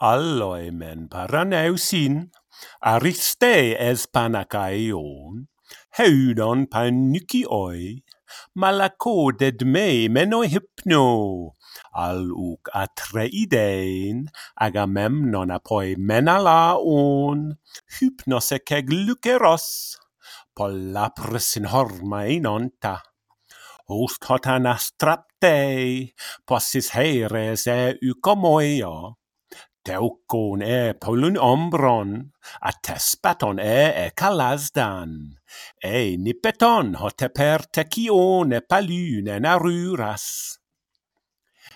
alloimen paraneusin, ariste es panakaion, heudon panukioi, malako dedme menoi hypno, al uc atreidein, agamemnon apoi menalaon, hypnose eceg luceros, pollapris in horma inonta. Host hotan astrapte, possis heires e ucomoio, Teucon e polun ombron, a tespaton e e calasdan, e nipeton hote per tecion e palun.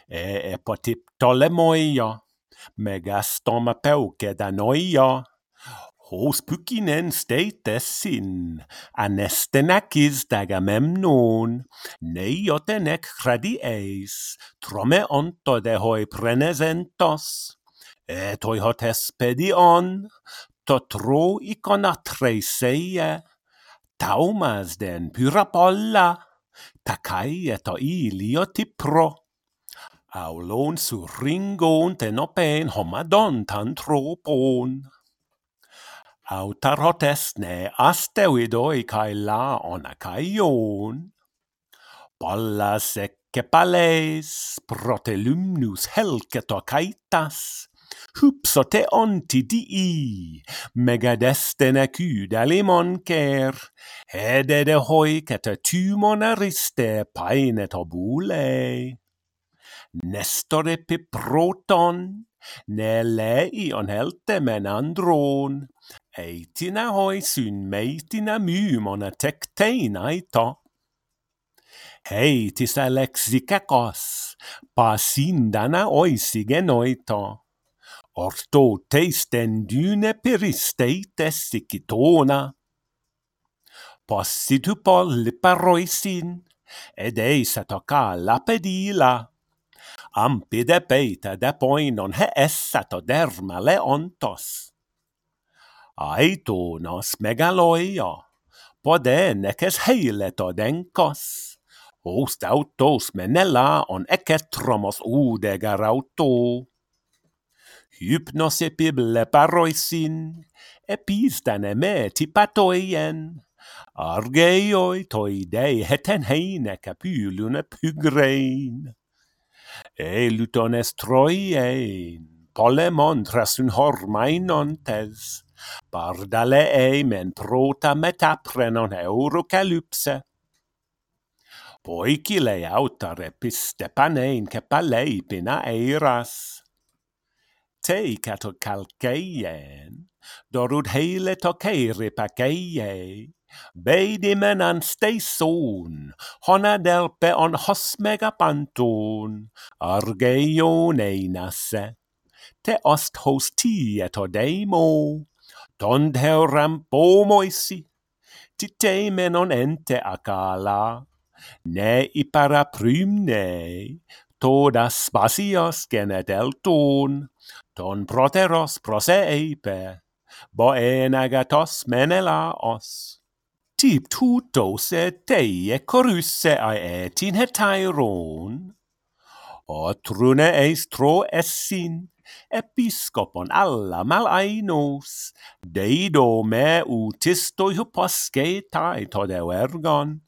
E e potip tolemoio, megastoma peuce da noio, hos pukinen states sin, anestenakis dagamemnon, neiotenec cradies, trome onto de hoi prenesentos, etoihat espedion, totro taumas den pyrapolla, takai eto iliotipro. Aulon su ringon tenopen homadon tantropon. Autar hotesne asteuidoi kai la onakaion. Pallas ecce pales, protelumnus helceto caitas, Hupsote ontidii, megadestene kydelimonker, hedede riste tymonariste painetobule. Nestore piproton, ne leion helte men andron, eitina hoi syn meitina mymona tekteinaita. Heitis alexikakos, pasindana oisigenoita alexicacos, pa sindana oisige noito orto teisten dyne peristeites sicitona. Possitu pol liparoisin, ed eis atoca lapedila. Ampide peita de poinon he essato derma leontos. Aitonos megaloia, pode neces heileto denkos. Ost autos menela on eketromos ude garauto hypnos epible paroisin, epistan me tipatoien, argeioi toidei heten heine capulune pygrein. Eluton estroiein, polemon trasun hormain ontes, bardale eimen prota metaprenon eurocalypse. Poicile autar epistepanein cepalei pina eiras, te cato calceien, dorud hele tokeire paceie, Beidimen an steison, hona delpe on hos megapanton, argeion einasse, te ost hostie to deimo, tond heuram pomoisi, tite menon ente acala, ne ipara prymne, todas basios gene ton, proteros proseipe, boen menela menelaos. Tip tutos et teie corusse aet in hetairon. O trune eis tro essin, episcopon alla malainos, deido me utistoi hyposcetai todeu ergon.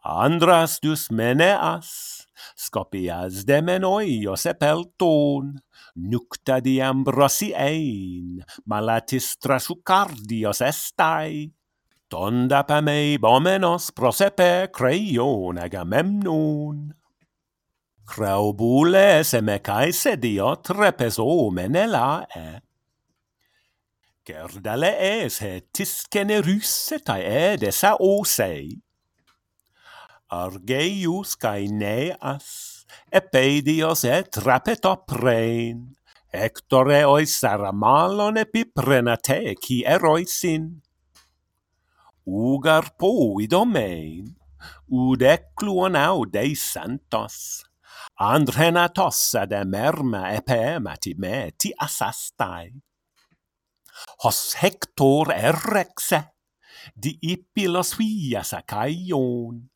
Andras dus meneas, scopias de menoios epelton, nucta di ambrosi ein, malatis trasucardios estai, tonda pa mei bomenos prosepe creion agamemnon. Craubule se me caise diot repes omenela e. Gerdale es he tiscene russetai edesa osei. Argeius cae neas, epeidios et rapetoprein, Hectore ois saramalon epi qui eroisin. Ugar poidomein, ud ecluon audeis santos, Andrenatos ad emerma epemati meti asastai. Hos Hector errexe, di ipilos vias acaion,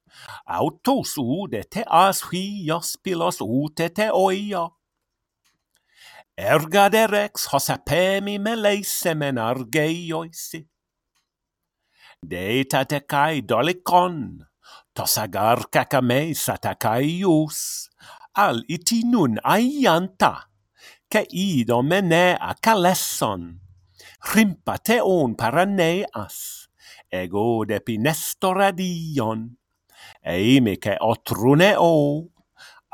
autos ude teas hios pilos ute teoia. Erga de rex hos apemi meleisemen argeioisi. Deita tecai dolicon, tos agar cacameis atacaius, al itinun aianta, che ido mene a calesson. Rimpa teon paraneas, ego depi nestoradion eimi che otruneo,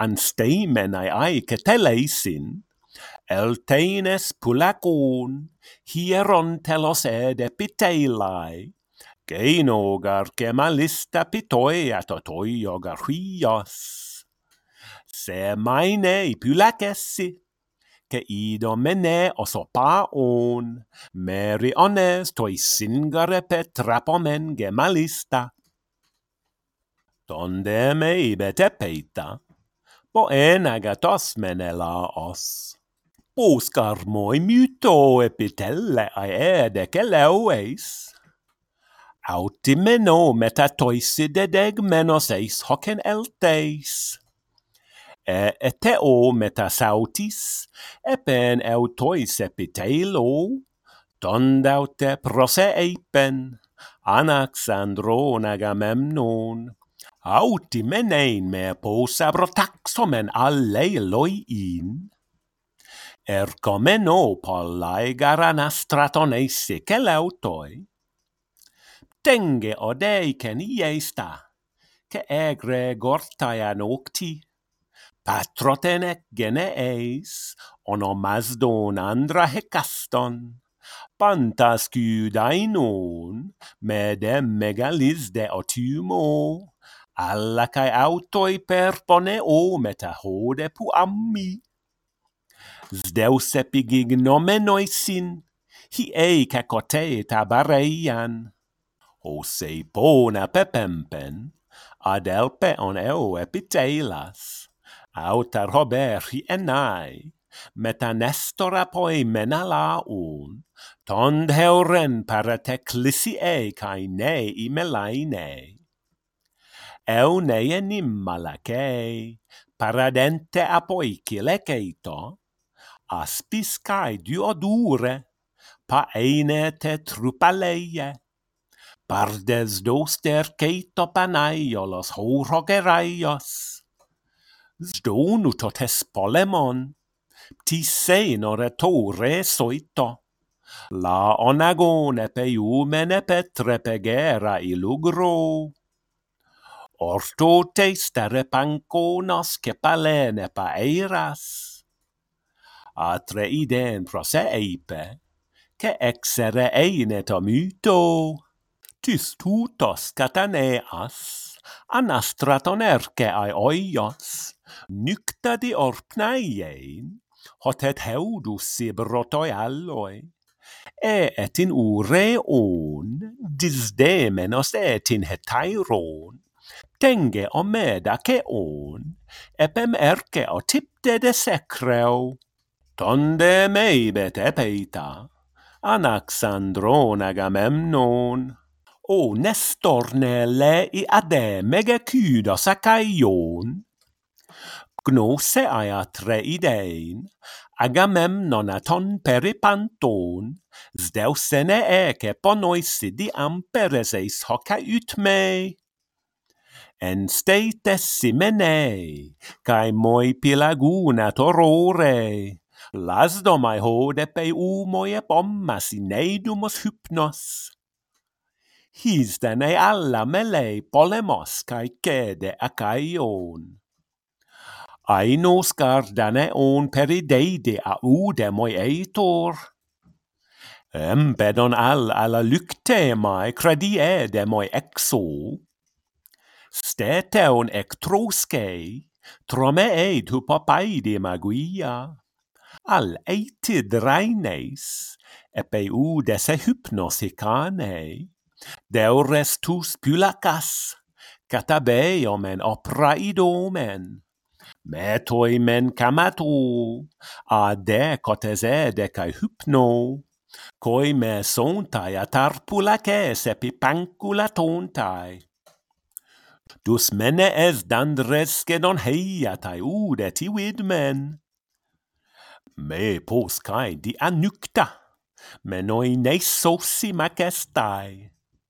ansteimenai aike el teines pulakon, hieron telos ed epiteilai, geinogar gemalista pitoia totoiogar huios. Se maine pulacessi ke ido mene ones toi singare pe trapomen gemalista. Tondeme ibete peita, os. menelaos. moi myto epitelle aede keleueis. Autimeno metatoiside deg menos eis hocen elteis. E eteo metasautis, epen eutois epitelo, tondaute prose eipen, anaxandron agamemnon auti menein me pos abrotaxomen alleiloi ercomeno pollae garanastraton eisi celautoi, tenge odei cenie sta, che egre gortaian octi, patrotenec gene eis, onomasdon andra hecaston, pantas cudainun, medem megalis de otumo, alla cae autoi per hode metahode puammi. zdeus epigig nomenoisin, hiei cacote tabareian. bona pepempen, adelpe on eo epitelas, autar hober meta nestora poi menalaun, tond heuren parateclisiei cae i imelainei eu neie nim malakei, paradente apoiki lekeito, aspis cae pa paene te trupaleie, pardes doster keito panaiolos horogeraios, zdonuto tes polemon, ptiseno retore soito, la onagone peiumene petre pegera ilugro, Orto te stere panconos che palene paeiras. Atre iden prose eipe, che exere eine tomito, tis tutos cataneas, anastraton erce ai oios, nycta di orpnaiein, hot et heudus sib brotoi alloi, e et in ure on, disdemenos et in hetairon, Tenge omeda che on, epem erce o tipte de secreo. Tonde meibet epeita, anaxandron agamemnon. O nestornele i ademege kydos acaion. Gnose aia tre idein, agamemnon aton peripanton, sdeusene eke ponoisidi ampereseis hoca ut me en steites simenei, cae moi pilaguna torore. Lasdomai hodepei umoi epommas ineidumos hypnos. His den ei alla melei polemos cae cede acaion. Ainos gardaneon perideide a aude moi eitor. Empedon al alla lykte mai crediede moi exo στέτεων εκτρούσκει, τρομεεί του papaidi maguia Al eitid reines, epeudes desse hypnos hicanei, deures tus pulacas, catabeimen opraidomen. Metoi men camatu, a decotes e decae hypno, coi me sontai atarpulaces epipanculatontai dus mene es dandreskedon hejatai ude ti vid men. Me cae di anukta, menoi ne sosi makestai.